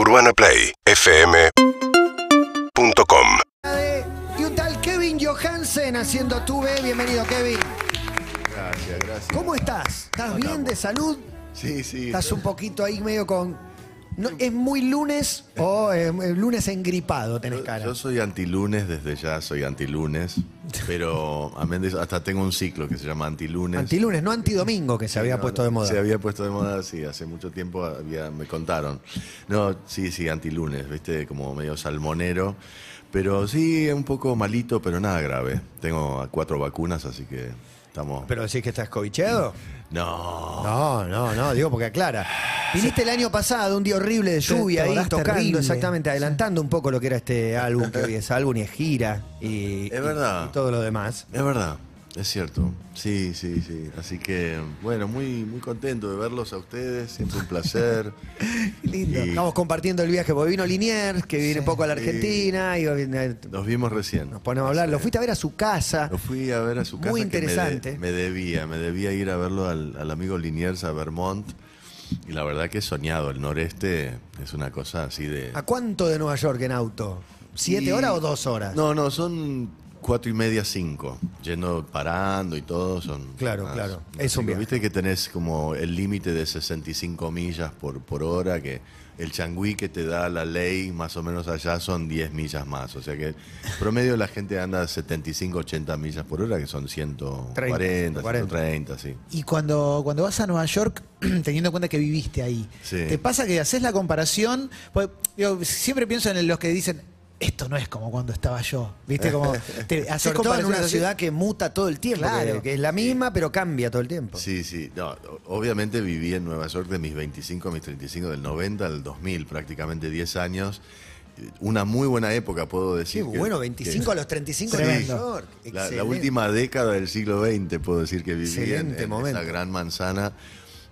UrbanaPlayFM.com de- Y un tal Kevin Johansen haciendo tuve. Bienvenido, Kevin. Gracias, gracias. ¿Cómo estás? ¿Estás bien de salud? Sí, sí. ¿Estás un poquito ahí medio con... no, ¿Es muy lunes o eh, lunes engripado tenés cara? yo soy antilunes, desde ya soy antilunes, pero amén de eso, hasta tengo un ciclo que se llama antilunes. Antilunes, no antidomingo que se había No, puesto no, de moda. Se había puesto de moda, sí, hace mucho tiempo había, me contaron. No, sí, sí, antilunes, viste, como medio salmonero. Pero sí, un poco malito, pero nada grave. Tengo cuatro vacunas, así que estamos... ¿Pero decís que estás cobicheado? No. No, no, no, digo porque aclara. Viniste el año pasado, un día horrible de lluvia ahí, tocando, terrible. exactamente, adelantando un poco lo que era este álbum, que hoy es álbum y es gira y, Es y- verdad. y todo lo demás. Es verdad, es cierto. Sí, sí, sí. Así que, bueno, muy, muy contento de verlos a ustedes. Siempre un placer. Lindo. Y Estamos compartiendo el viaje, porque vino Liniers, que viene poco a la Argentina, y nos vimos recién. nos ponemos a hablar. Lo fuiste a ver a su casa. Lo fui a ver a su casa. Muy que me de- interesante. Me, debía, me debía ir a verlo al, al amigo Liniers a Vermont. Y la verdad que he soñado. El noreste es una cosa así de. ¿A cuánto de Nueva York en auto? ¿Siete Y- horas o dos horas? No, no, son cuatro y media, cinco. Yendo, parando y todo, son... Claro, más- claro. más Es un viaje. Viste que tenés como el límite de 65 millas por, por hora, que el changüí que te da la ley más o menos allá son 10 millas más. O sea que promedio la gente anda 75, 80 millas por hora, que son 140, 40. 130, sí. Y cuando, cuando vas a Nueva York, teniendo en cuenta que viviste ahí, Sí. ¿te pasa que haces la comparación? Pues, digo, siempre pienso en los que dicen, esto no es como cuando estaba yo. ¿Viste? Como, te, haces Sobre todo en una ciudad que muta todo el tiempo, Claro. que, que es la misma, pero cambia todo el tiempo. Sí, sí. No, obviamente viví en Nueva York de mis 25 a mis 35, del 90 al 2000, prácticamente 10 años. Una muy buena época, puedo Qué decir. que- bueno, que- 25 a los 35 en. Nueva York. La, última década del siglo XX, puedo decir que viví en, Excelente en momento. esa gran manzana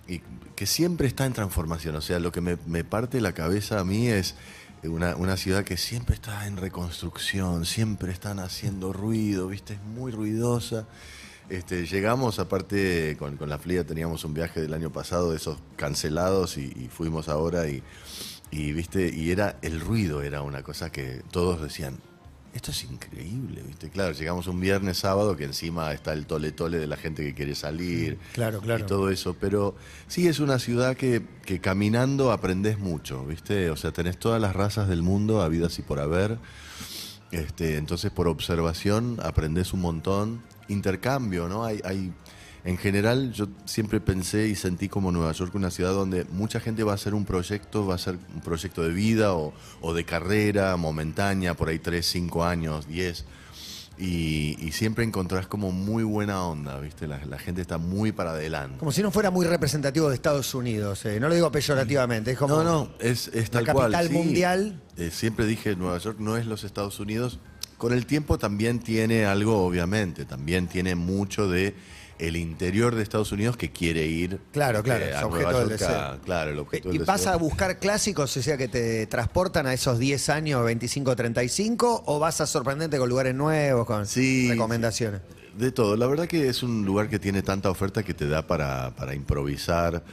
y que siempre está en transformación. O sea, lo que me, me parte la cabeza a mí es una, una ciudad que siempre está en reconstrucción, siempre están haciendo ruido, ¿viste? Es muy ruidosa. Este, llegamos, aparte con, con la FLIA teníamos un viaje del año pasado de esos cancelados y, y fuimos ahora y, y, viste, y era el ruido era una cosa que todos decían, esto es increíble, ¿viste? Claro, llegamos un viernes, sábado, que encima está el tole-tole de la gente que quiere salir. Claro, claro. Y todo eso. Pero sí es una ciudad que, que caminando aprendes mucho, ¿viste? O sea, tenés todas las razas del mundo, habidas y por haber. Este, entonces, por observación, aprendes un montón. Intercambio, ¿no? Hay, hay, en general, yo siempre pensé y sentí como Nueva York una ciudad donde mucha gente va a hacer un proyecto, va a ser un proyecto de vida o, o de carrera momentánea, por ahí 3, 5 años, 10. Y, y siempre encontrás como muy buena onda, ¿viste? La, la gente está muy para adelante. Como si no fuera muy representativo de Estados Unidos. eh, No lo digo peyorativamente, es como No, no, es, es la tal cual. capital sí. mundial. Eh, siempre dije, Nueva York no es los Estados Unidos. Con el tiempo también tiene algo, obviamente, también tiene mucho de el interior de Estados Unidos que quiere ir Claro, claro, eh, es a objeto del a- claro, el objeto ¿Y del vas a buscar clásicos, o sea, que te transportan a esos 10 años, 25, 35, o vas a sorprenderte con lugares nuevos, con Sí, recomendaciones? De todo. La verdad que es un lugar que tiene tanta oferta que te da para, para improvisar.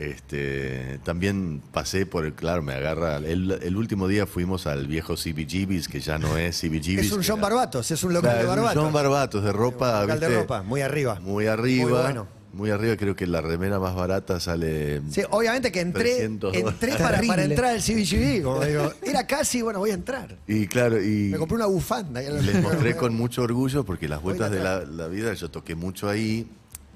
Este, también pasé por el, claro, me agarra. El, el último día fuimos al viejo CBGB's, que ya no es CBGB's. Es un que John era- Barbatos, es un local Claro, de es un Barbatos. John Barbatos de ropa. local de ropa, muy arriba. Muy arriba. Muy bueno. Muy arriba, creo que la remera más barata sale. Sí, obviamente que entré, 300 entré para, entrar al CBGB, como digo, era casi, bueno, voy a entrar. Y claro, y. Me compré una bufanda. y les mostré con mucho orgullo porque las vueltas de la, la vida yo toqué mucho ahí,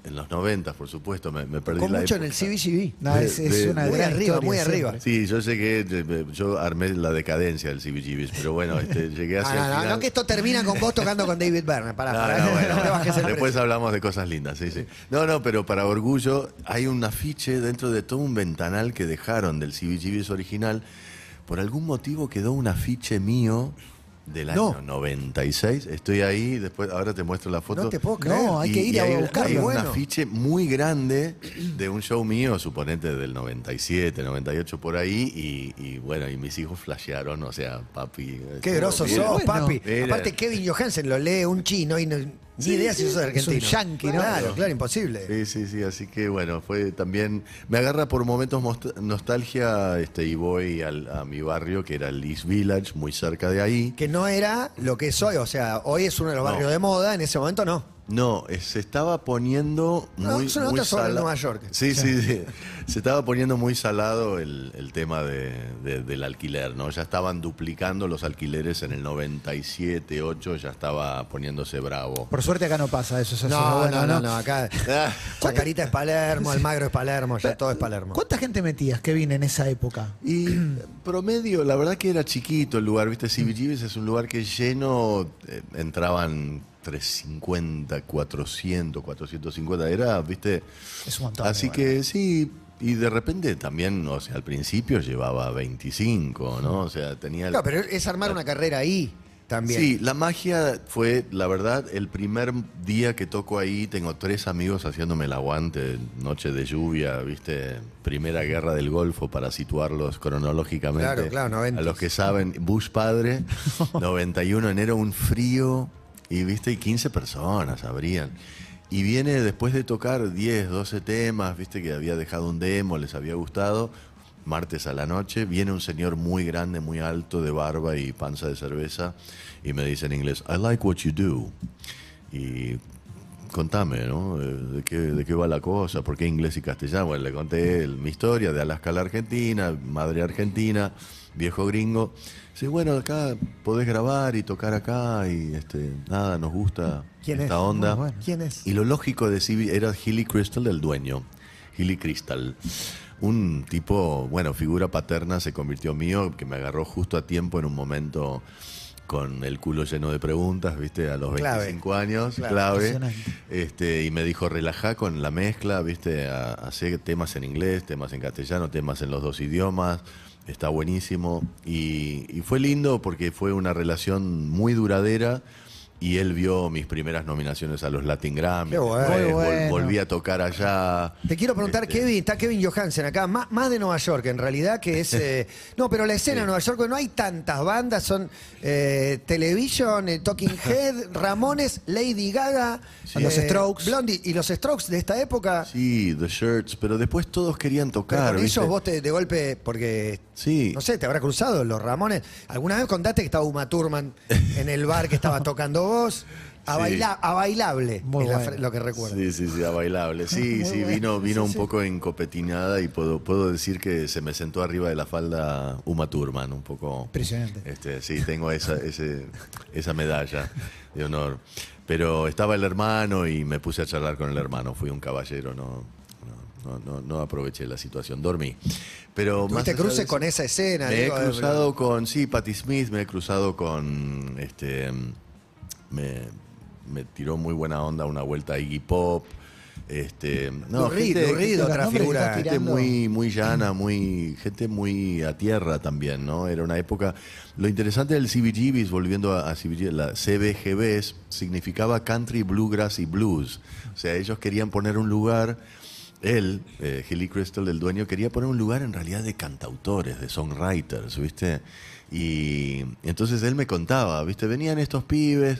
en los 90, por supuesto, me, me perdí Con la mucho época. en el CBGB. No, es, De- es de- una muy gran arriba, historia muy arriba. Sí, yo llegué, eh, yo armé la decadencia del CBGB's, pero bueno, este, llegué Ah, hacia no, el no, final. no, que esto termina con vos tocando con David Byrne. Pará, No, pará, no, bueno, no te bajes el Después hablamos de cosas lindas, sí, sí. No, no, pero para orgullo hay un afiche dentro de todo un ventanal que dejaron del CBGB's original. Por algún motivo quedó un afiche mío del No. año 96. Estoy ahí, después ahora te muestro la foto. No te puedo creer. No, hay que ir a hay, buscarlo. hay un Bueno. afiche muy grande de un show mío, suponete del 97, 98 por ahí, y, y bueno, y mis hijos flashearon, o sea, papi. Qué bien. sos, Bueno. papi. Mira. Aparte, Kevin Johansen lo lee un chino y no- Ni idea si sos argentino. Es un ¿no? Claro, claro, imposible. Sí, sí, sí, así que bueno, fue también, me agarra por momentos nostalgia este, y voy al- a mi barrio, que era el East Village, muy cerca de ahí. Que no era lo que es hoy. O sea, hoy es uno de los No. barrios de moda, en ese momento no. No, eh, se estaba poniendo No, muy, es una muy nota sobre sala- Nueva York. Sí, sí, sí. Se estaba poniendo muy salado el, el tema de- de- del alquiler, ¿no? Ya estaban duplicando los alquileres en el 97, 8, ya estaba poniéndose bravo. Por suerte acá no pasa eso. eso es No, bueno, no, no, no, acá. Ah, Chacarita es Palermo, Almagro es Palermo, ya todo es Palermo. ¿Cuánta gente metías que vine en esa época? Y promedio, la verdad que era chiquito el lugar, ¿viste? CBGB's es un lugar que lleno, eh, entraban 350, 400, 450, era, ¿viste? Es un montón. Así que sí, y de repente también, o sea, al principio llevaba 25, ¿no? O sea, tenía... No, pero es armar una carrera ahí también. Sí, la magia fue, la verdad, el primer día que toco ahí, tengo tres amigos haciéndome el aguante, noche de lluvia, viste, primera guerra del Golfo para situarlos cronológicamente. Claro, claro, 90. A los que saben, Bush padre, 91 enero, un frío, y viste, y 15 personas abrían. Y viene después de tocar 10, 12 temas, viste que había dejado un demo, les había gustado, martes a la noche, viene un señor muy grande, muy alto, de barba y panza de cerveza, y me dice en inglés, I like what you do. Y contame, ¿no? Eh, ¿De qué, ¿De qué va la cosa? ¿Por qué inglés y castellano? Bueno, le conté mi historia de Alaska a la Argentina, madre argentina, viejo gringo. Sí, bueno, acá podés grabar y tocar acá y este, nada, nos gusta ¿Quién esta es? onda. Bueno. ¿Quién es? Y lo lógico de CB era Hilly Crystal, el dueño. Hilly Crystal. Un tipo, bueno, figura paterna se convirtió mío, que me agarró justo a tiempo en un momento con el culo lleno de preguntas, ¿viste? A los Clave. 25 años, clave. Este, y me dijo, relajá con la mezcla, ¿viste? Hacer temas en inglés, temas en castellano, temas en los dos idiomas. Está buenísimo. Y, y fue lindo porque fue una relación muy duradera. Y él vio mis primeras nominaciones a los Latin Grammy. Qué bueno. Después vol-. Volví a tocar allá. Te quiero preguntar, Este, Kevin, está Kevin Johansen acá, más, más de Nueva York en realidad, que es... eh, no, pero la escena de Nueva York, no hay tantas bandas, son eh, Television, eh, Talking Head, Ramones, Lady Gaga, Sí. Los Strokes. Blondie y los Strokes de esta época. Sí, The Shirts, pero después todos querían Pero tocar. con ¿viste? ellos vos te, de golpe, porque, Sí. no sé, te habrá cruzado los Ramones. ¿Alguna vez contaste que estaba Uma Thurman en el bar que estaba tocando vos? A, baila- a bailable, Muy es la bueno. fre- lo que recuerdo. Sí, sí, sí, a bailable. Sí, sí, vino, vino un poco encopetinada y puedo, puedo decir que se me sentó arriba de la falda Uma Thurman, un poco. Impresionante. Este, sí, tengo esa, ese, esa medalla de honor. Pero estaba el hermano y me puse a charlar con el hermano. Fui un caballero, no, no, no, no, no aproveché la situación, dormí. Pero más ¿Tuviste allá cruces de eso- con esa escena? me he digo, cruzado con, sí, Patti Smith, me he cruzado con, este, me, me tiró muy buena onda una vuelta a Iggy Pop. Este, Reed, gente- otra figura. gente muy, muy llana, muy, gente muy a tierra también, ¿no? Era una época. Lo interesante del CBGBs, volviendo a, a CBG, la CBGBs, significaba country, bluegrass y blues. O sea, ellos querían poner un lugar. Él, eh, Hilly Crystal, el dueño, quería poner un lugar en realidad de cantautores, de songwriters, ¿viste? Y entonces él me contaba, ¿viste? Venían estos pibes,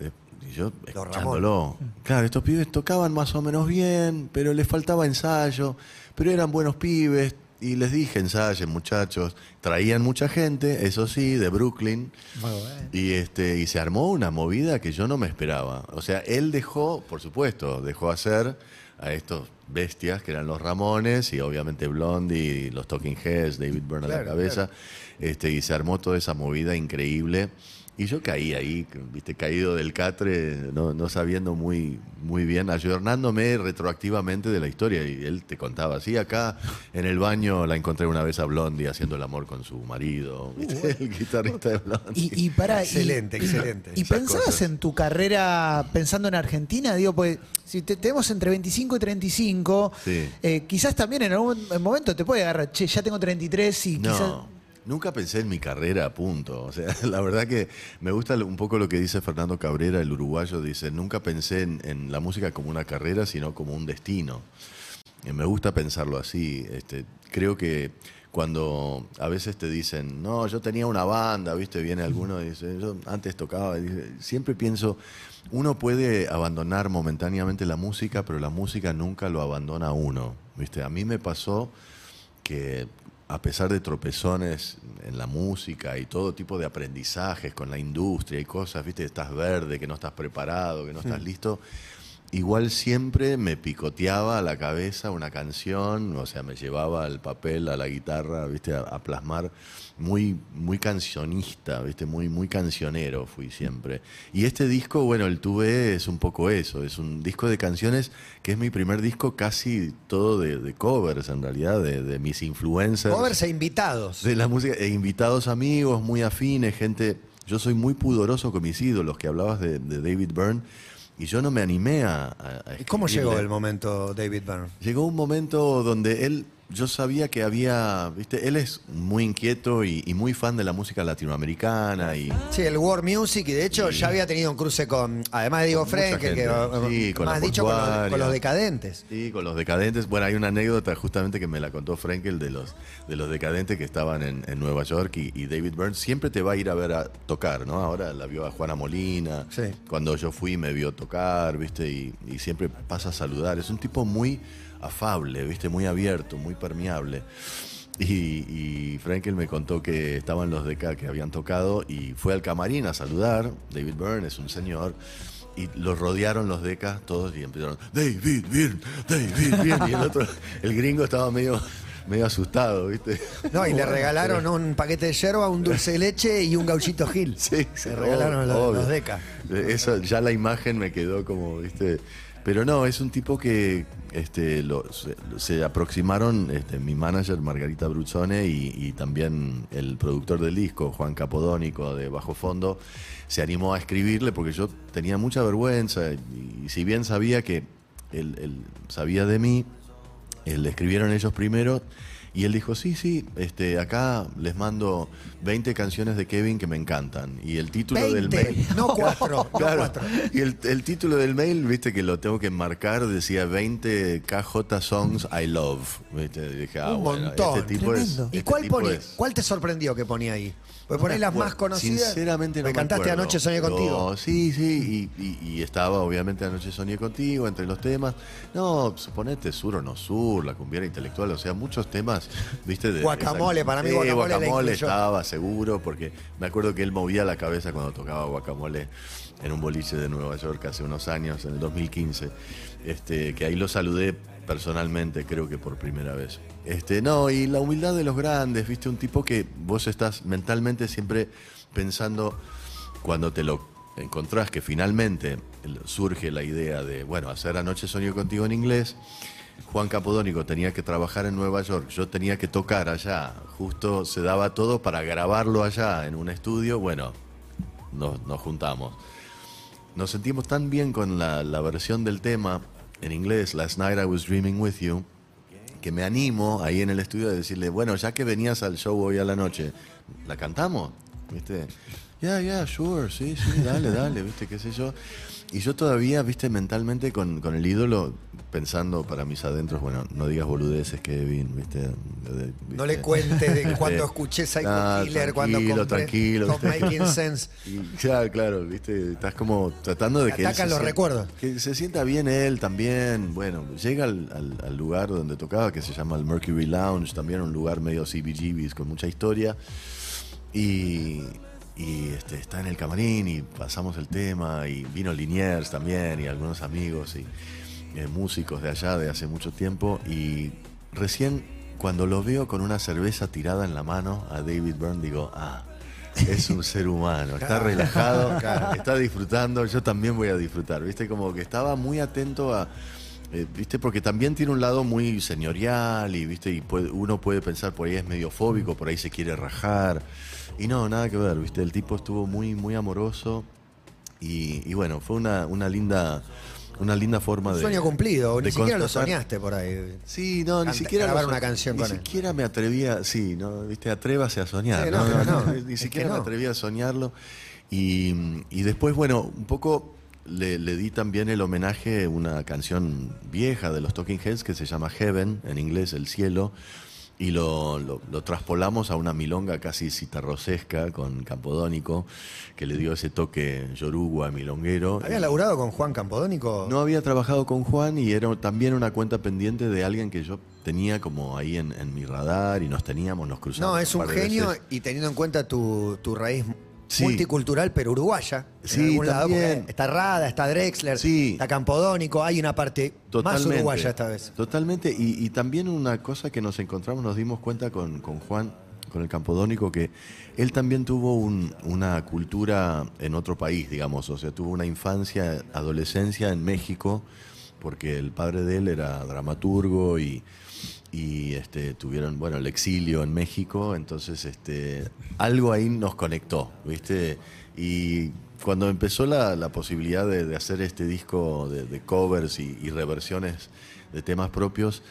eh, y yo escuchándolo. Claro, estos pibes tocaban más o menos bien, pero les faltaba ensayo, pero eran buenos pibes. Y les dije, ensayen muchachos. Traían mucha gente, eso sí, de Brooklyn. Muy bueno. Y este y se armó una movida que yo no me esperaba. O sea, él dejó, por supuesto, dejó hacer a estos bestias que eran los Ramones y obviamente Blondie y los Talking Heads, David Byrne a la Claro, cabeza. Este, y se armó toda esa movida increíble. Y yo caí ahí, viste, caído del catre, no, no sabiendo muy, muy bien, ayornándome retroactivamente de la historia. Y él te contaba, sí, acá en el baño la encontré una vez a Blondie haciendo el amor con su marido, ¿viste? el guitarrista de Blondie. Y, y para, Excelente, excelente. ¿Y pensabas cosas. en tu carrera pensando en Argentina? Digo, pues si te, tenemos entre 25 y 35, Sí. eh, quizás también en algún momento te puede agarrar, che, ya tengo 33 y quizás... Nunca pensé en mi carrera, punto. O sea, la verdad que me gusta un poco lo que dice Fernando Cabrera, el uruguayo, dice, nunca pensé en, la música como una carrera, sino como un destino. Eh, Me gusta pensarlo así. Este, creo que cuando a veces te dicen, no, yo tenía una banda, ¿viste? Viene alguno y dice, yo antes tocaba. siempre pienso, uno puede abandonar momentáneamente la música, pero la música nunca lo abandona a uno, ¿viste? A mí me pasó que a pesar de tropezones en la música y todo tipo de aprendizajes con la industria y cosas, ¿viste? Estás verde, que no estás preparado, que no estás listo igual siempre me picoteaba a la cabeza una canción, o sea, me llevaba el papel a la guitarra, ¿viste? A, a plasmar muy, muy cancionista, ¿viste? Muy, muy cancionero fui siempre. Y este disco, bueno, el Tuve es un poco eso, es un disco de canciones que es mi primer disco casi todo de, de covers, en realidad, de, de mis influencers. Covers e invitados. De la música, e invitados amigos, muy afines, gente. Yo soy muy pudoroso con mis ídolos, que hablabas de, de David Byrne, y yo no me animé a. a- a ¿Y ¿Cómo llegó el momento, David Byrne? Llegó un momento donde él, yo sabía que había, viste, él es muy inquieto y, y muy fan de la música latinoamericana y Sí, el World Music, y de hecho ya había tenido un cruce con, además de Diego mucha Frenkel, que gente. Sí, con más dicho con los, portuaria. con los decadentes. Sí, con los decadentes. Bueno, hay una anécdota justamente que me la contó Frenkel de los, de los decadentes que estaban en, en Nueva York y, y David Byrne siempre te va a ir a ver a tocar, ¿no? Ahora la vio a Juana Molina. Sí. Cuando yo fui me vio tocar, ¿viste? Y, y siempre pasa a saludar. Es un tipo muy afable, ¿viste? Muy abierto, muy permeable. Y, y Frenkel me contó que estaban los Deca que habían tocado y fue al camarín a saludar. David Byrne es un señor. Y los rodearon los Decas todos y empezaron, David Byrne, David Byrne. Y el otro, el gringo estaba medio, medio asustado, ¿viste? No, y le regalaron un paquete de yerba, un dulce de leche y un gauchito Gil. Sí, Se regalaron los, obvio. los Deca. Eso, ya la imagen me quedó como, ¿viste? Pero no, es un tipo que este, lo- se, se aproximaron este, mi manager Margarita Bruzzone y, también el productor del disco, Juan Capodónico de Bajo Fondo, se animó a escribirle porque yo tenía mucha vergüenza y, si bien sabía que él, él sabía de mí, eh, le escribieron ellos primero y él dijo, sí, sí, este, acá les mando 20 canciones de Kevin que me encantan. Y el título del 20, mail... no cuatro, no Claro. cuatro. Y el, el título del mail, viste que lo tengo que marcar, decía 20 KJ Songs I Love. ¿viste? Y dije, ah, Un bueno, montón. este tipo es... ¿Y este cuál, tipo es- cuál te sorprendió que ponía ahí? Porque no ponés me las más conocidas. Sinceramente no Me me cantaste acuerdo. anoche, soñé contigo. No, sí, sí, y, y- y estaba obviamente anoche soñé contigo entre los temas. No, suponete sur o no sur, la cumbiera intelectual, o sea, muchos temas, viste. De, Guacamole, para mí guacamole estaba seguro, porque me acuerdo que él movía la cabeza cuando tocaba guacamole en un boliche de Nueva York hace unos años, en el 2015, este, que ahí lo saludé personalmente, creo que por primera vez. Este, no, y la humildad de los grandes, viste, un tipo que vos estás mentalmente siempre pensando cuando te lo encontrás que finalmente surge la idea de, bueno, hacer Anoche Soñé Contigo en inglés. Juan Capodónico tenía que trabajar en Nueva York, yo tenía que tocar allá. Justo se daba todo para grabarlo allá en un estudio. Bueno, nos, nos juntamos. Nos sentimos tan bien con la, la versión del tema en inglés, Last Night I Was Dreaming With You, que me animo ahí en el estudio a decirle, bueno, ya que venías al show hoy a la noche, ¿la cantamos? ¿Viste? Ya, ya, sure, sí, sí, dale, dale, ¿viste? ¿Qué sé yo? Y yo todavía, ¿viste? Mentalmente con, con el ídolo, pensando para mis adentros, bueno, no digas boludeces, Kevin, ¿viste? De- No le ¿viste? cuentes de cuando escuché Psycho ah, Killer, cuando tranquilo, compré tranquilo, Stop ¿viste? Making Sense. Claro, claro, viste, estás como tratando de que atacan los sienta- recuerdos. Que se sienta bien él también. Bueno, llega al, al- al lugar donde tocaba, que se llama el Mercury Lounge, también un lugar medio CBGBs con mucha historia. Y, y, este, está en el camarín y pasamos el tema y vino Liniers también y algunos amigos y eh, músicos de allá de hace mucho tiempo y recién cuando lo veo con una cerveza tirada en la mano a David Byrne digo, ah, es un ser humano, está relajado, está disfrutando, yo también voy a disfrutar, viste, como que estaba muy atento a... eh, ¿Viste? Porque también tiene un lado muy señorial y, ¿viste? Y puede- uno puede pensar por ahí es medio fóbico, por ahí se quiere rajar. Y no, nada que ver, ¿viste? El tipo estuvo muy, muy amoroso y, y bueno, fue una, una linda una linda forma de... Sueño cumplido, ni siquiera lo soñaste por ahí. Sí, no, ni siquiera grabar una canción ni siquiera me atrevía, sí, no, viste, atrévase a soñar. No, ni siquiera me atrevía a soñarlo. Y, y después, bueno, un poco le, le di también el homenaje a una canción vieja de los Talking Heads que se llama Heaven, en inglés El Cielo, y lo, lo- lo traspolamos a una milonga casi citarrosesca con Campodónico, que le dio ese toque yoruba, milonguero. ¿Habías Y- laburado con Juan Campodónico? no había trabajado con Juan y era también una cuenta pendiente de alguien que yo tenía como ahí en, en mi radar y nos teníamos, nos cruzamos. No, es un genio veces. y teniendo en cuenta tu, tu raíz Sí. multicultural, pero uruguaya. Sí, en algún lado, también. porque está Rada, está Drexler, Sí. está Campodónico, hay una parte más uruguaya esta vez. Totalmente. Y, y también una cosa que nos encontramos, nos dimos cuenta con, con Juan, con el Campodónico, que él también tuvo un- una cultura en otro país, digamos. O sea, tuvo una infancia, adolescencia en México, porque el padre de él era dramaturgo y, y este, tuvieron, bueno, el exilio en México. Entonces, este, algo ahí nos conectó, ¿viste? Y cuando empezó la, la posibilidad de, de hacer este disco de, covers y, y reversiones de temas propios,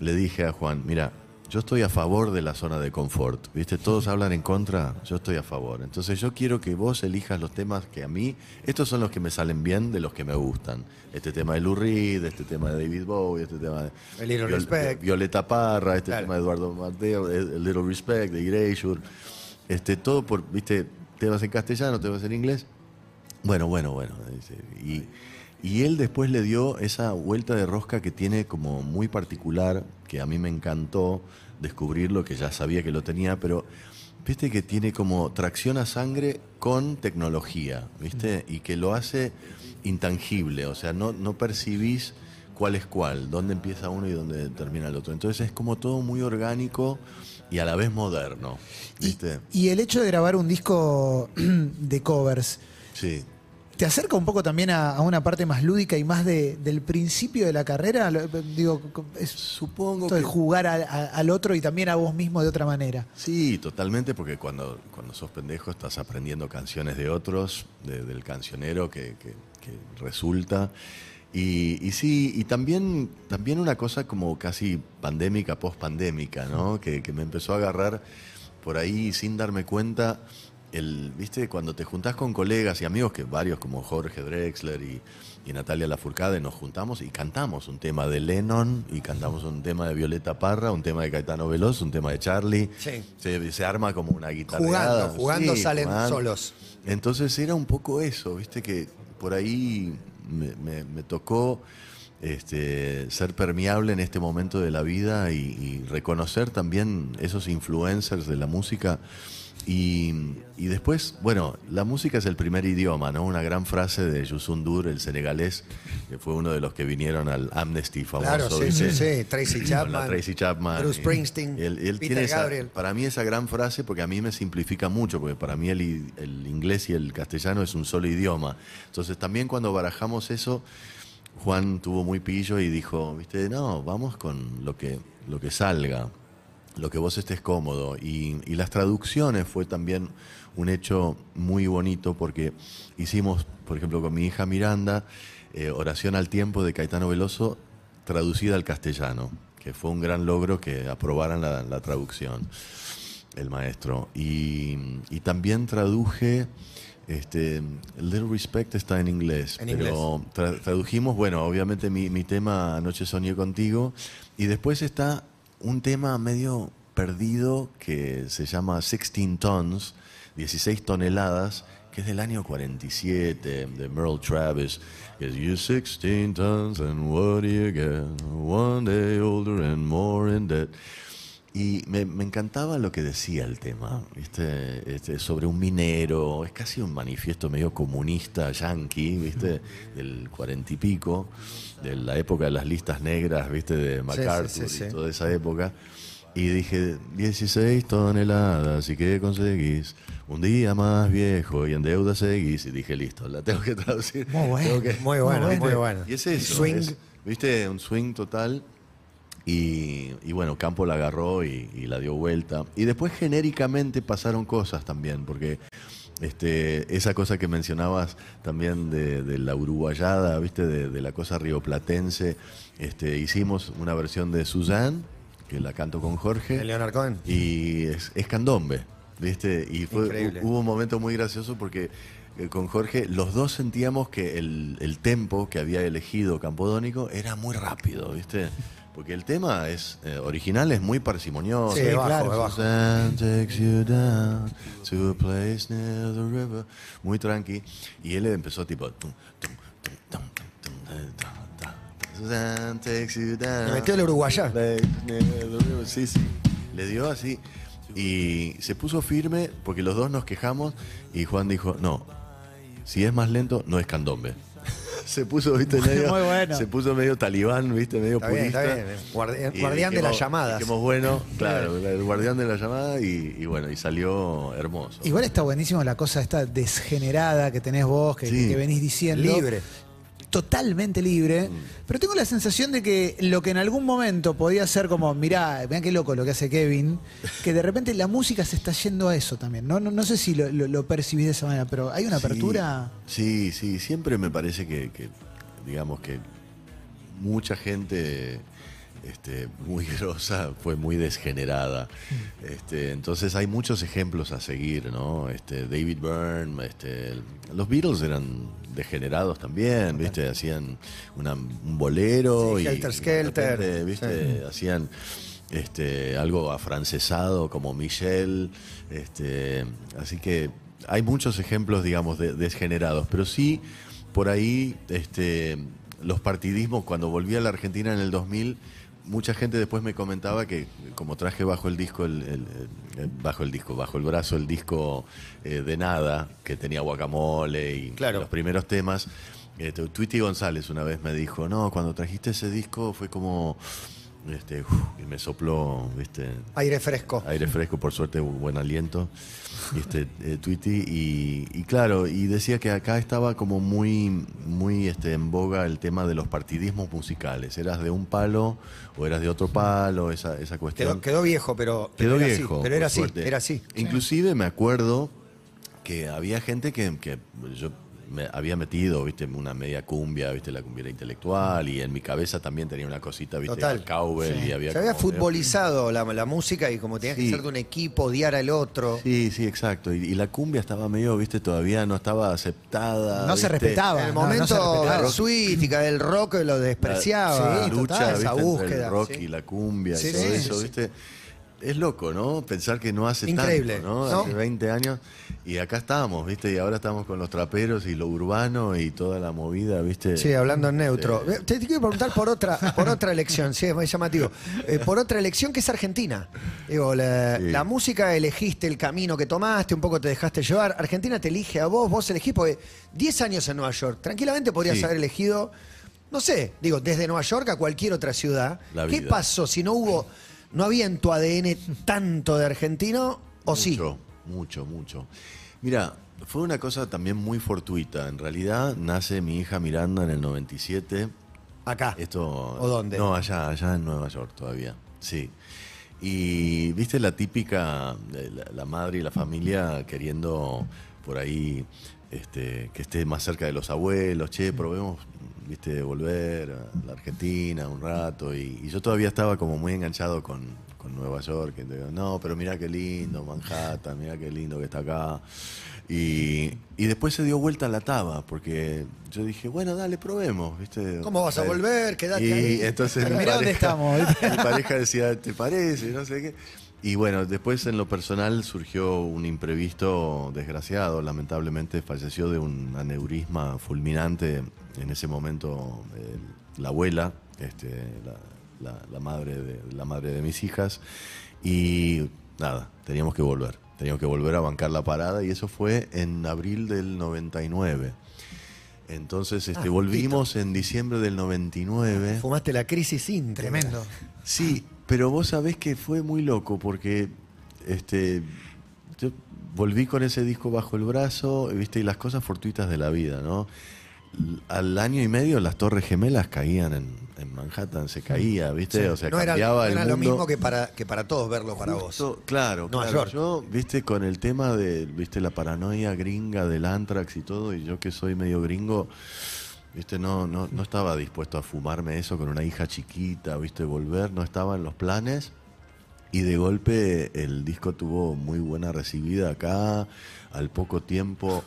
le dije a Juan, mira, yo estoy a favor de la zona de confort, ¿viste? Todos hablan en contra, yo estoy a favor. Entonces yo quiero que vos elijas los temas que a mí, estos son los que me salen bien de los que me gustan. Este tema de Lou Reed, este tema de David Bowie, este tema de A Little Viol- Respect. Violeta Parra, este Claro. tema de Eduardo Mateo, el Little Respect, de Erasure, este, todo por, viste, temas en castellano, temas en inglés. Bueno, bueno, bueno. Y, y él después le dio esa vuelta de rosca que tiene como muy particular, que a mí me encantó descubrirlo, que ya sabía que lo tenía, pero viste que tiene como tracción a sangre con tecnología, viste, y que lo hace intangible, o sea, no, no percibís cuál es cuál, dónde empieza uno y dónde termina el otro. Entonces es como todo muy orgánico y a la vez moderno, Y, viste. y el hecho de grabar un disco de covers, Sí. ¿Te acerca un poco también a, a una parte más lúdica y más de- del principio de la carrera? Lo- Digo, es Supongo esto de que jugar a- al otro y también a vos mismo de otra manera. Sí, totalmente, porque cuando, cuando sos pendejo estás aprendiendo canciones de otros, de- del cancionero que, que- que resulta. Y, y sí, y también, también una cosa como casi pandémica, post-pandémica, ¿no? Que, que me empezó a agarrar por ahí sin darme cuenta. El, ¿Viste? Cuando te juntás con colegas y amigos, que varios como Jorge Drexler y, y Natalia Lafourcade, nos juntamos y cantamos un tema de Lennon y cantamos un tema de Violeta Parra, un tema de Caetano Veloz, un tema de Charlie. Sí. Se, se arma como una guitarra. Jugando, jugando salen solos. Entonces era un poco eso, viste que por ahí me, me- me tocó este, ser permeable en este momento de la vida y, y reconocer también esos influencers de la música. Y, y después, bueno, la música es el primer idioma, ¿no? Una gran frase de Youssou N'Dour, el senegalés, que fue uno de los que vinieron al Amnesty famoso. Claro, sí, sí, sí. Tracy Chapman. Tracy Chapman. Bruce Springsteen, él, Peter tiene esa- Gabriel. para mí esa gran frase, porque a mí me simplifica mucho, porque para mí el, el inglés y el castellano es un solo idioma. Entonces también cuando barajamos eso, Juan tuvo muy pillo y dijo, viste, no, vamos con lo que, lo que salga, lo que vos estés cómodo. Y, y las traducciones fue también un hecho muy bonito porque hicimos, por ejemplo, con mi hija Miranda, eh, Oración al Tiempo de Caetano Veloso, traducida al castellano, que fue un gran logro que aprobaran la, la traducción, el maestro. Y, y también traduje, este, Little Respect está en inglés, En pero tra- tradujimos, bueno, obviamente mi, mi tema Anoche soñé contigo, y después está un tema medio perdido que se llama 16 Tons, 16 toneladas, que es del año 47, de Merle Travis. que es You 16 tons and what do you get? One day older and more in debt. Y me, me encantaba lo que decía el tema, ¿viste? Este, sobre un minero, es casi un manifiesto medio comunista yankee, ¿viste? Del cuarenta y pico, de la época de las listas negras, ¿viste? De MacArthur sí, sí. y toda esa época. Y dije, 16 toneladas, ¿y qué conseguís? Un día más viejo y en deuda seguís. Y dije, listo, la tengo que traducir. Muy bueno. Que- Muy bueno, muy bueno. y es eso. Swing. es, ¿Viste? Un swing total. Y, y bueno, Campo la agarró y, y la dio vuelta. Y después genéricamente pasaron cosas también, porque este, esa cosa que mencionabas también de, de la uruguayada, ¿viste? De, de la cosa rioplatense. Este, hicimos una versión de Suzanne, que la canto con Jorge. De Leonard Cohen. Y es, es candombe, ¿viste? Y fue, Increíble. hubo un momento muy gracioso porque eh, con Jorge los dos sentíamos que el, el tempo que había elegido Campodónico era muy rápido, ¿viste? Porque el tema es eh, original es muy parsimonioso. Sí, Sí, bajo, claro. es bajo. Suzanne takes you down to a place near the river. Muy tranqui. Y él empezó tipo. tum, tum, tum, tum, tum, tum, tum, tum. Suzanne takes you down. Le metió el uruguayá. Place near the river. Sí, sí. Le dio así. Y se puso firme porque los dos nos quejamos. Y Juan dijo: No, si es más lento, no es candombe. Se puso, viste, medio. Muy bueno. Se puso medio talibán, viste, medio Está bien, está purista. bien. Guardián, Y guardián de dijimos- las llamadas. dijimos, bueno, claro, el guardián de la llamada y, y bueno, y salió hermoso. Igual está buenísimo la cosa esta desgenerada que tenés vos, que, Sí. que venís diciendo. Libre. Totalmente libre. Mm. Pero tengo la sensación de que lo que en algún momento podía ser como, mirá, vean qué loco lo que hace Kevin, que de repente la música se está yendo a eso también. No, no, no sé si lo, lo, lo percibís de esa manera, pero hay una Sí, apertura. Sí, sí, siempre me parece que, que, digamos que mucha gente este, muy grosa fue muy desgenerada. Este, entonces hay muchos ejemplos a seguir, ¿no? Este, David Byrne, este, los Beatles eran degenerados también, ¿viste? Hacían una- un bolero Sí, y Helter Skelter. repente, ¿viste? Hacían este, algo afrancesado como Michel. Este, así que hay muchos ejemplos, digamos, de, desgenerados. Pero sí, por ahí, este, los partidismos, cuando volví a la Argentina en el 2000, mucha gente después me comentaba que como traje bajo el disco, el, el- el- bajo el disco, bajo el brazo el disco eh, de nada, que tenía guacamole y Claro. los primeros temas. Este, Tweety González una vez me dijo, no, cuando trajiste ese disco fue como, este, uf, y me sopló, viste, Aire fresco. aire fresco, por suerte buen aliento, este, eh, Tweety, y, y claro, y decía que acá estaba como muy, muy este, en boga el tema de los partidismos musicales, eras de un palo o eras de otro palo, esa, esa cuestión. Quedó, quedó viejo, pero, Quedó pero era viejo. así. Pero era así, era así. Inclusive me acuerdo que había gente que, que yo me había metido, viste, una media cumbia, viste, la cumbia intelectual, y en mi cabeza también tenía una cosita, viste, Total. el cowbell, Sí. y había Se había como- futbolizado la, la música y como tenías que ser de un equipo, odiar al otro. Sí, sí, exacto. Y, y la cumbia estaba medio, viste, todavía no estaba aceptada. No se respetaba. En el no, no momento sweet y que el rock lo despreciaba. La Sí, lucha, total, ¿viste? esa entre búsqueda. el rock sí. y la cumbia Sí, y todo sí, eso, sí, sí. ¿viste? Es loco, ¿no? Pensar que no hace Increíble, tanto, ¿no? ¿no? Hace 20 años y acá estamos, ¿viste? Y ahora estamos con los traperos y lo urbano y toda la movida, ¿viste? Sí, hablando en neutro. Eh, Te, quiero preguntar por otra, por otra elección, sí, es muy llamativo. Eh, por otra elección que es Argentina. Digo, la, Sí. la música elegiste el camino que tomaste, un poco te dejaste llevar. Argentina te elige a vos, vos elegís, porque 10 años en Nueva York, tranquilamente podrías Sí. haber elegido, no sé, digo, desde Nueva York a cualquier otra ciudad. La ¿Qué pasó si no hubo, no había en tu ADN tanto de argentino o sí? Mucho, mucho, mucho. Mira, fue una cosa también muy fortuita. En realidad nace mi hija Miranda en el 97. Acá. Esto, ¿O dónde? No, allá, allá en Nueva York todavía. Sí. Y viste la típica, eh, la, la madre y la familia queriendo por ahí este, que esté más cerca de los abuelos, che, probemos, viste, volver a la Argentina un rato. Y, y yo todavía estaba como muy enganchado con, con Nueva York. no, pero mira qué lindo, Manhattan, mira qué lindo que está acá. Y, y después se dio vuelta la taba, porque yo dije, bueno, dale, probemos, ¿viste? ¿Cómo vas a volver? Quédate y ahí. entonces mi Mirá dónde estamos, ¿viste? mi pareja decía, ¿te parece? No sé qué. Y bueno, después en lo personal surgió un imprevisto desgraciado. Lamentablemente falleció de un aneurisma fulminante en ese momento eh, la abuela, este, la, la- la madre de, la madre de mis hijas. Y nada, teníamos que volver. Teníamos que volver a bancar la parada y eso fue en abril del 99. Entonces este, Ah, volvimos en diciembre del 99. Fumaste la crisis íntegra. Tremendo. Sí, pero vos sabés que fue muy loco porque este yo volví con ese disco bajo el brazo, viste, y las cosas fortuitas de la vida, ¿no? Al año y medio las torres gemelas caían en, en Manhattan, se caía, ¿viste? O sea, no era, cambiaba no el era lo mundo. mismo que para, que para todos verlo para vos. Claro, Nueva claro. York. Yo, viste, con el tema de, viste, la paranoia gringa del Antrax y todo, y yo que soy medio gringo, viste, no, no, no estaba dispuesto a fumarme eso con una hija chiquita, viste, volver, no estaba en los planes. Y de golpe el disco tuvo muy buena recibida acá. Al poco tiempo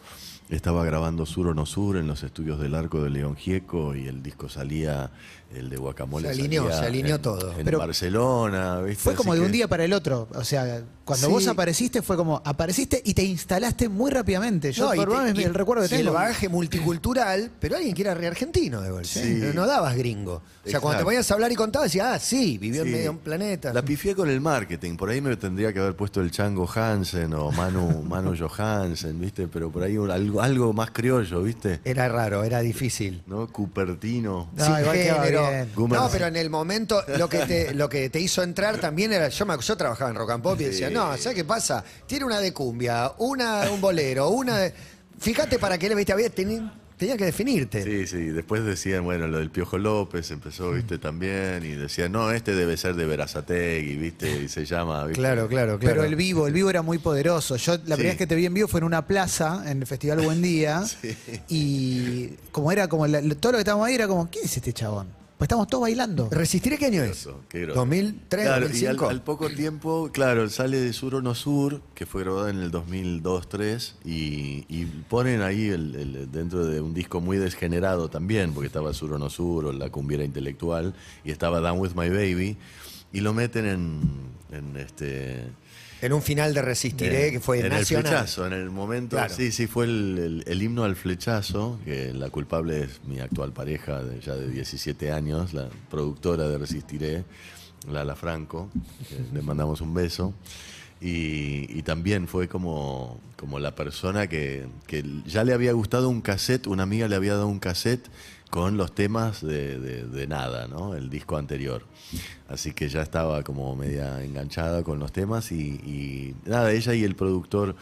estaba grabando Sur o No Sur en los estudios del Arco de León Gieco y el disco salía el de guacamole. Se alineó, salía se alineó en- todo. En Pero Barcelona, ¿viste? Fue como Así de un que- día para el otro. O sea, cuando Sí. vos apareciste fue como apareciste y te instalaste muy rápidamente. Yo No, por te- y- el recuerdo que y tengo. el bagaje multicultural, pero alguien que era re argentino de golpe. Sí. Pero no dabas gringo. O sea, cuando te ponías a hablar y contabas, decías, ah, sí, vivió en Sí. medio de un planeta. La pifié con el marketing. Por ahí me tendría que haber puesto el Chango Hansen o Manu, Manu Johansen, ¿viste? Pero por ahí un- algo, algo más criollo, ¿viste? Era raro, era difícil. ¿No? Cupertino. No, igual quedaba No, pero en el momento lo que te, lo que te hizo entrar también era. Yo, me, yo trabajaba en Rock and Pop y decía, Sí. no, ¿sabes qué pasa? Tiene una de cumbia, una un bolero, una de. Fíjate para qué le viste había teni- tenía que definirte. Sí, sí. Después decían, bueno, lo del Piojo López empezó, ¿viste? También. Y decían, no, este debe ser de Verazategui, ¿viste? Y se llama, ¿viste? Claro, claro, claro. Pero el vivo, el vivo era muy poderoso. Yo la primera vez que te vi en vivo fue en una plaza, en el Festival Buen Día. Sí. Y como era como la- todo lo que estábamos ahí era como, ¿quién es este chabón? Pues estamos todos bailando. ¿Resistiré qué año es? Qué grosso. ¿2003, Claro, y 2005? al, al poco tiempo, claro, sale de Sur o No Sur, que fue grabado en el 2002-3, y, y ponen ahí el- el- dentro de un disco muy desgenerado también, porque estaba Sur o No Sur o La Cumbiera Intelectual, y estaba Down With My Baby, y lo meten en, en este... En un final de Resistiré, que fue en nacional. el flechazo, en el momento, Claro. sí, sí, fue el, el- el himno al flechazo, que la culpable es mi actual pareja, de, ya de 17 años, la productora de Resistiré, Lala Franco, que le mandamos un beso. Y, y también fue como, como la persona que, que ya le había gustado un cassette, una amiga le había dado un cassette con los temas de, nada, ¿no? El disco anterior. Así que ya estaba como media enganchada con los temas y, y nada, ella y el productor,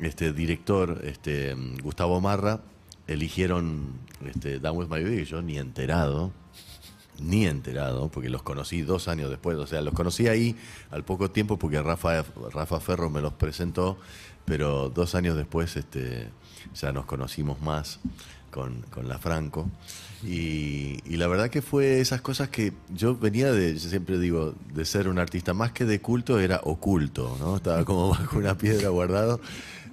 este director, este Gustavo Marra, eligieron este, Down With My Baby, yo ni enterado, ni enterado, porque los conocí dos años después, o sea, los conocí ahí al poco tiempo porque Rafa, Rafa Ferro me los presentó, pero dos años después este, ya nos conocimos más con, con la Franco. Y, y la verdad que fue esas cosas que yo venía de, yo siempre digo, de ser un artista más que de culto, era oculto, ¿no? Estaba como bajo una piedra guardado,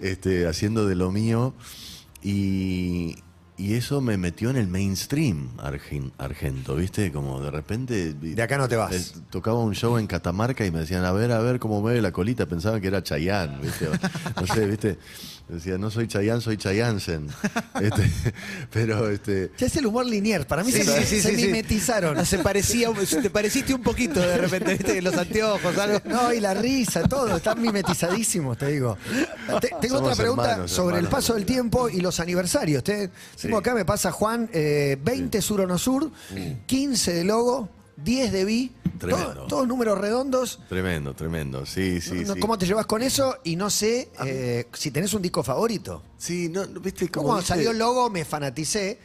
este, haciendo de lo mío. Y, y eso me metió en el mainstream argen- argento, ¿viste? Como de repente... De acá no te vas. Tocaba un show en Catamarca y me decían, a ver, a ver cómo mueve la colita. Pensaban que era Chayanne, ¿viste? No sé, ¿viste? Decía, no soy Chayanne, soy Chayansen. Este, pero, este... Ya es el humor lineal. Para mí Sí, se, sí, sí, se sí, mimetizaron. No, se parecía, te pareciste un poquito de repente, viste, los anteojos, algo. No, y la risa, todo, están mimetizadísimos, te digo. Te- tengo Somos otra pregunta hermanos, sobre el paso del tiempo y los aniversarios. Te- Tengo acá, me pasa Juan, eh, 20 Sur o No Sur, 15 de Logo, 10 de Tremendo. todo- todos números redondos. Tremendo, tremendo. Sí, sí, No- sí. ¿Cómo te llevas con eso? Y no sé eh, si tenés un disco favorito. Sí, no, no, ¿viste? Como Como salió el logo me fanaticé.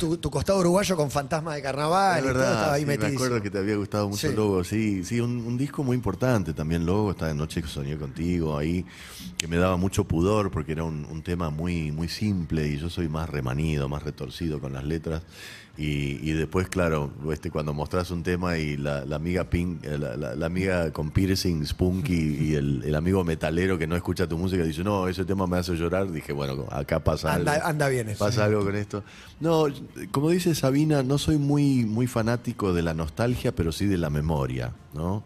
Tu, tu costado uruguayo con fantasma de carnaval Es y todo estaba ahí sí, me acuerdo que te había gustado mucho Sí. Logo, sí, sí, un, un disco muy importante también, Logo, está de Noche que soñé contigo, ahí, que me daba mucho pudor porque era un, un tema muy, muy simple y yo soy más remanido, más retorcido con las letras. Y, y después, claro, este, cuando mostrás un tema y la, la amiga Pink, eh, la, la- la amiga con piercing, Spunky y el, el amigo metalero que no escucha tu música dice, no, ese tema me hace llorar, dije, bueno, acá pasa Anda- algo. anda bien eso. Pasa algo con esto. No, como dice Sabina, no soy muy, muy fanático de la nostalgia, pero sí de la memoria, ¿no?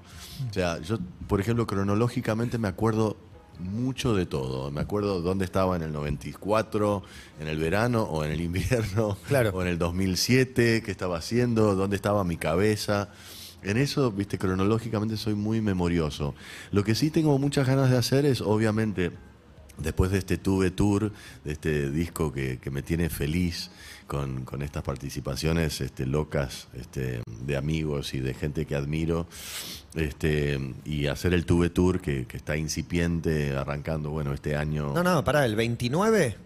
O sea, yo, por ejemplo, cronológicamente me acuerdo mucho de todo. Me acuerdo dónde estaba en el 94, en el verano o en el invierno, Claro. o en el 2007, qué estaba haciendo, dónde estaba mi cabeza. En eso, viste, cronológicamente soy muy memorioso. Lo que sí tengo muchas ganas de hacer es, obviamente, después de este Tuve Tour, de este disco que, que me tiene feliz con, con estas participaciones este, locas este, de amigos y de gente que admiro, este, y hacer el Tuve Tour que, que está incipiente, arrancando, bueno, este año. No, no, pará, el 29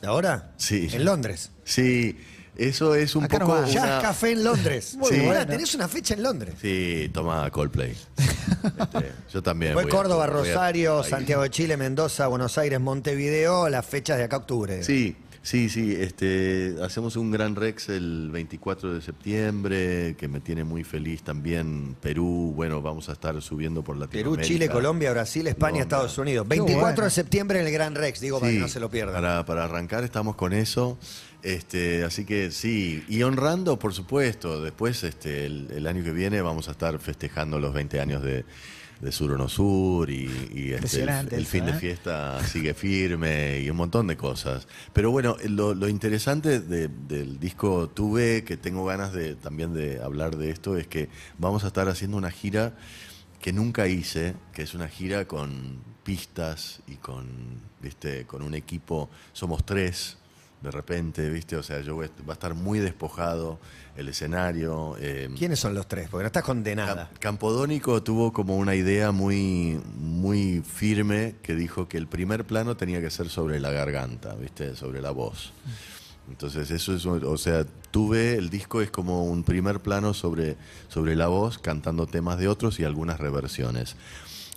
de ahora. Sí. En Londres. Sí, eso es un Acá poco. Jazz Café en Londres. Muy bueno. tenés una fecha en Londres. Sí, toma Coldplay. Este, yo también. Fue voy Córdoba, a- Rosario. Santiago de Chile, Mendoza, Buenos Aires, Montevideo, las fechas de acá octubre. Sí, sí, sí. Este, hacemos un gran Rex el 24 de septiembre, que me tiene muy feliz también. Perú, bueno, vamos a estar subiendo por Perú, Latinoamérica. Chile, Colombia, Brasil, España. Estados Unidos. Qué 24 bueno. de septiembre en el Gran Rex, digo, para que no se lo pierdan. Para, para arrancar estamos con eso. Este, así que sí, y honrando, por supuesto. Después, este, el, el año que viene vamos a estar festejando los 20 años de, de Sur o No Sur y, y, este, el, fin de ¿eh? fiesta sigue firme y un montón de cosas. Pero bueno, lo, lo interesante de- del disco Tuve, que tengo ganas de también de hablar de esto, es que vamos a estar haciendo una gira que nunca hice, que es una gira con pistas y con, viste, con un equipo, somos tres de repente, viste, o sea, yo voy va a estar muy despojado el escenario. eh, ¿Quiénes son los tres? Porque no estás condenada. Cam- Campodónico tuvo como una idea muy, muy firme que dijo que el primer plano tenía que ser sobre la garganta, ¿viste? Sobre la voz. Entonces, eso es, o sea, tuve, el disco es como un primer plano sobre, sobre la voz, cantando temas de otros y algunas reversiones.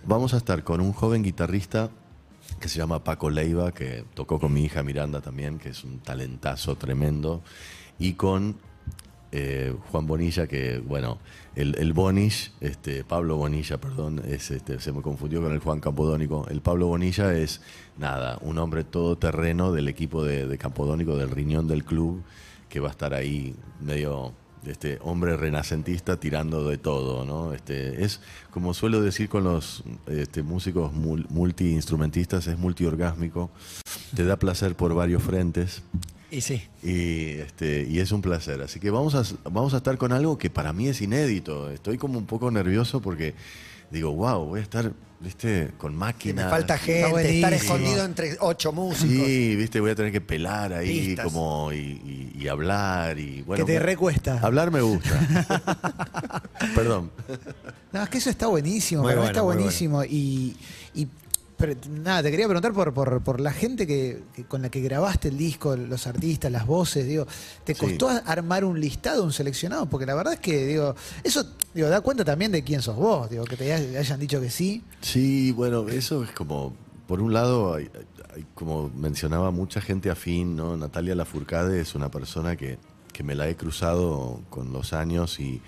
Vamos a estar con un joven guitarrista que se llama Paco Leiva, que tocó con mi hija Miranda también, que es un talentazo tremendo, y con eh, Juan Bonilla, que bueno, el, el este, Pablo Bonilla, perdón, es, este, se me confundió con el Juan Campodónico. El Pablo Bonilla es, nada, un hombre todoterreno del equipo de, de Campodónico, del riñón del club, que va a estar ahí medio este hombre renacentista tirando de todo, ¿no? Este, es, como suelo decir con los este, músicos mul- multiinstrumentistas, es multiorgásmico, te da placer por varios frentes. Y sí. Y, este, y es un placer. Así que vamos a, vamos a estar con algo que para mí es inédito. Estoy como un poco nervioso porque digo, wow, voy a estar, viste, con máquinas. me falta gente, buenísimo. estar escondido entre ocho músicos. Sí, viste, voy a tener que pelar ahí Pistas. como y, y- y hablar y bueno. que te me- recuesta. Hablar me gusta. Perdón. No, es que eso está buenísimo, Muy para mí bueno, está muy buenísimo. Y, y, pero, nada, te quería preguntar por, por, por la gente que, que- con la que grabaste el disco, los artistas, las voces, digo, ¿te Sí. costó armar un listado, un seleccionado? Porque la verdad es que, digo, eso digo, da cuenta también de quién sos vos, digo, que te hay- hayan dicho que sí. Sí, bueno, eso es como, por un lado, hay, hay- como mencionaba, mucha gente afín, ¿no? Natalia Lafourcade es una persona que, que me la he cruzado con los años y,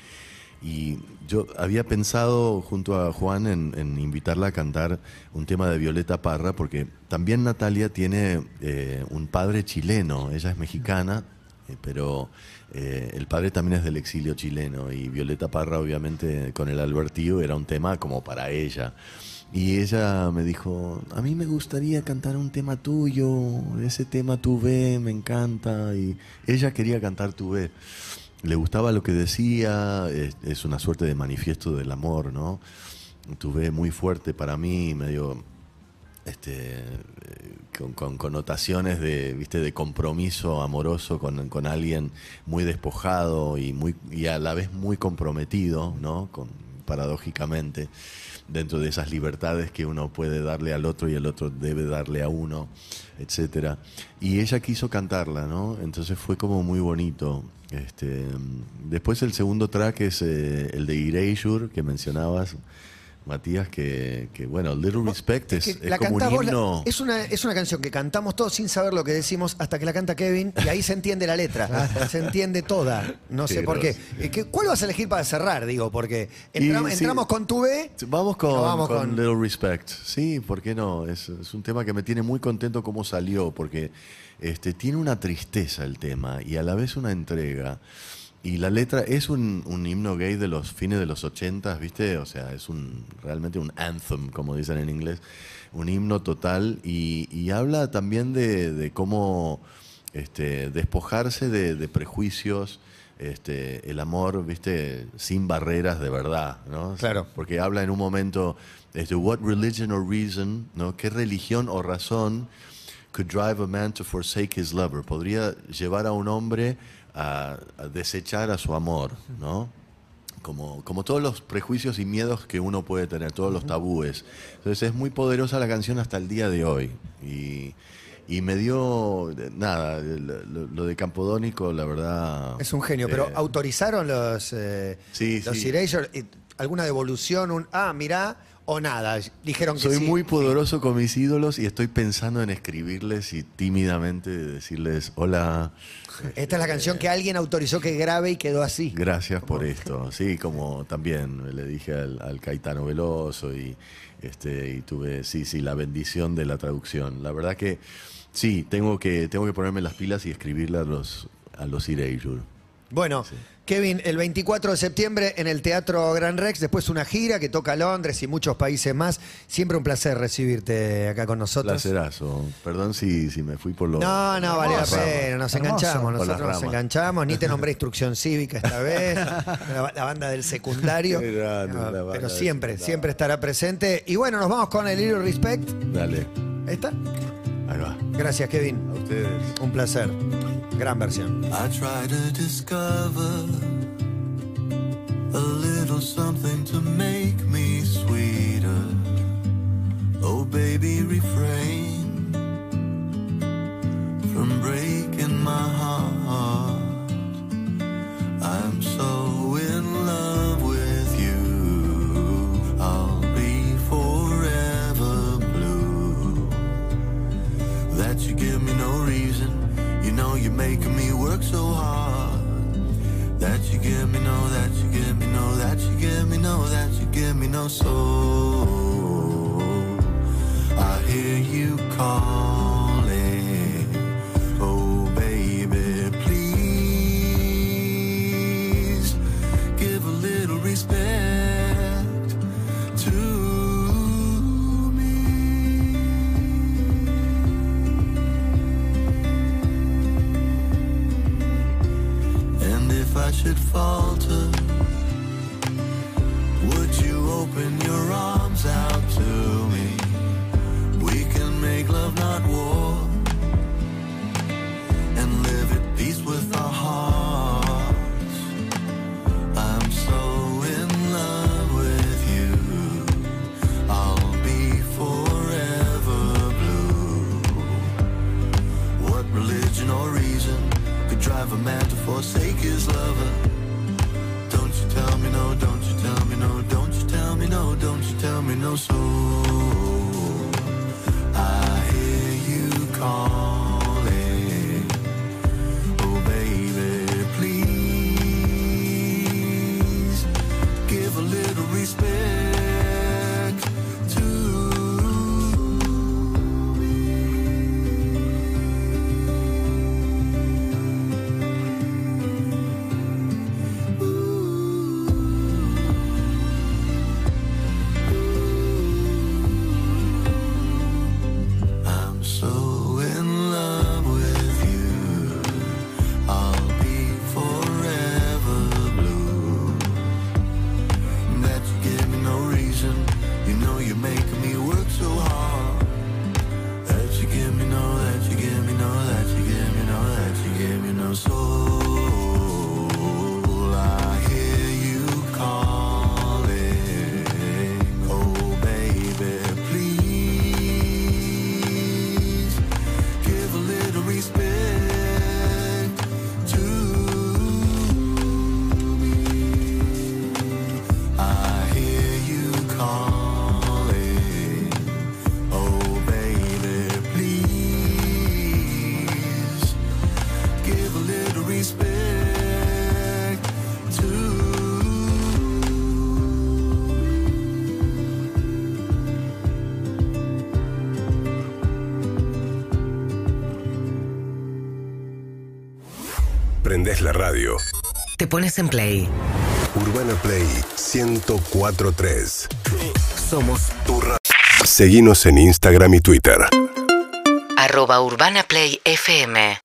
y yo había pensado junto a Juan en, invitarla a cantar un tema de Violeta Parra, porque también Natalia tiene eh, un padre chileno, ella es mexicana, eh, pero eh, el padre también es del exilio chileno y Violeta Parra obviamente con el Albertío era un tema como para ella. Y ella me dijo, a mí me gustaría cantar un tema tuyo, ese tema tuve, me encanta. Y ella quería cantar tuve. Le gustaba lo que decía, es, una suerte de manifiesto del amor, ¿no? Tuve muy fuerte para mí, medio este, eh, con, con connotaciones de, ¿viste? de compromiso amoroso con, con alguien muy despojado y, muy, y a la vez muy comprometido, ¿no? Con, paradójicamente, dentro de esas libertades que uno puede darle al otro y el otro debe darle a uno, etcétera. Y ella quiso cantarla, ¿no? Entonces fue como muy bonito. Este, después el segundo track es eh, el de Erasure, que mencionabas, Matías, que, que, bueno, Little Respect es, Que es como un la- es, una, es una canción que cantamos todos sin saber lo que decimos hasta que la canta Kevin y ahí se entiende la letra. se entiende toda. No sé por qué. Eh, ¿qué- ¿Cuál vas a elegir para cerrar? Digo, porque entram- Y, sí. entramos con tu B. Vamos con, No, vamos con con- Little Respect. Sí, ¿por qué no? Es, es un tema que me tiene muy contento cómo salió, porque este, tiene una tristeza el tema y a la vez una entrega. Y la letra es un, un himno gay de los fines de los ochentas, ¿viste? O sea, es un realmente un anthem, como dicen en inglés. Un himno total y, y habla también de, de cómo este, despojarse de, de prejuicios, este, el amor, ¿viste? Sin barreras de verdad, ¿no? Claro. Porque habla en un momento, este, what religion or reason, ¿no? ¿Qué religión o razón could drive a man to forsake his lover? Podría llevar a un hombre a, a desechar a su amor, ¿no? Como, como todos los prejuicios y miedos que uno puede tener, todos los tabúes. Entonces es muy poderosa la canción hasta el día de hoy. Y, y me dio, nada, lo, lo de Campodónico, la verdad... Es un genio, pero eh, ¿autorizaron los, eh, Sí, los sí. Erasure? ¿Alguna devolución? Un, ah, mirá. O nada? Dijeron que Soy sí. muy poderoso con mis ídolos y estoy pensando en escribirles y tímidamente decirles, hola, Esta es la canción que alguien autorizó que grabe y quedó así. gracias por esto. Sí, como también le dije al, al Caetano Veloso y, este, y tuve, sí, sí, la bendición de la traducción. La verdad que sí, tengo que, tengo que ponerme las pilas y escribirle a los, a los Erasure. Bueno, Kevin, el 24 de septiembre en el Teatro Gran Rex, después una gira que toca Londres y muchos países más. Siempre un placer recibirte acá con nosotros. Placerazo. Perdón si, si me fui por lo... No, no, vale la pena, nos enganchamos, nosotros nos enganchamos, ni te nombré instrucción cívica esta vez, la, la banda del secundario, Qué grande, No, la banda pero siempre, siempre estará presente. Y bueno, nos vamos con el Little Respect. Dale, Ahí está. ahí va. Gracias, Kevin. A ustedes. Un placer. Gran versión. I try to discover a little something to make me sweeter. Oh, baby, refrain from breaking my heart. I'm so no, that you give me no, that you give me no, that you give me no soul. I hear you calling. could fall to La radio. Te pones en play. Urbana Play 1043. Somos Tu ra- Seguinos en Instagram y Twitter. arroba Urbana Play FM.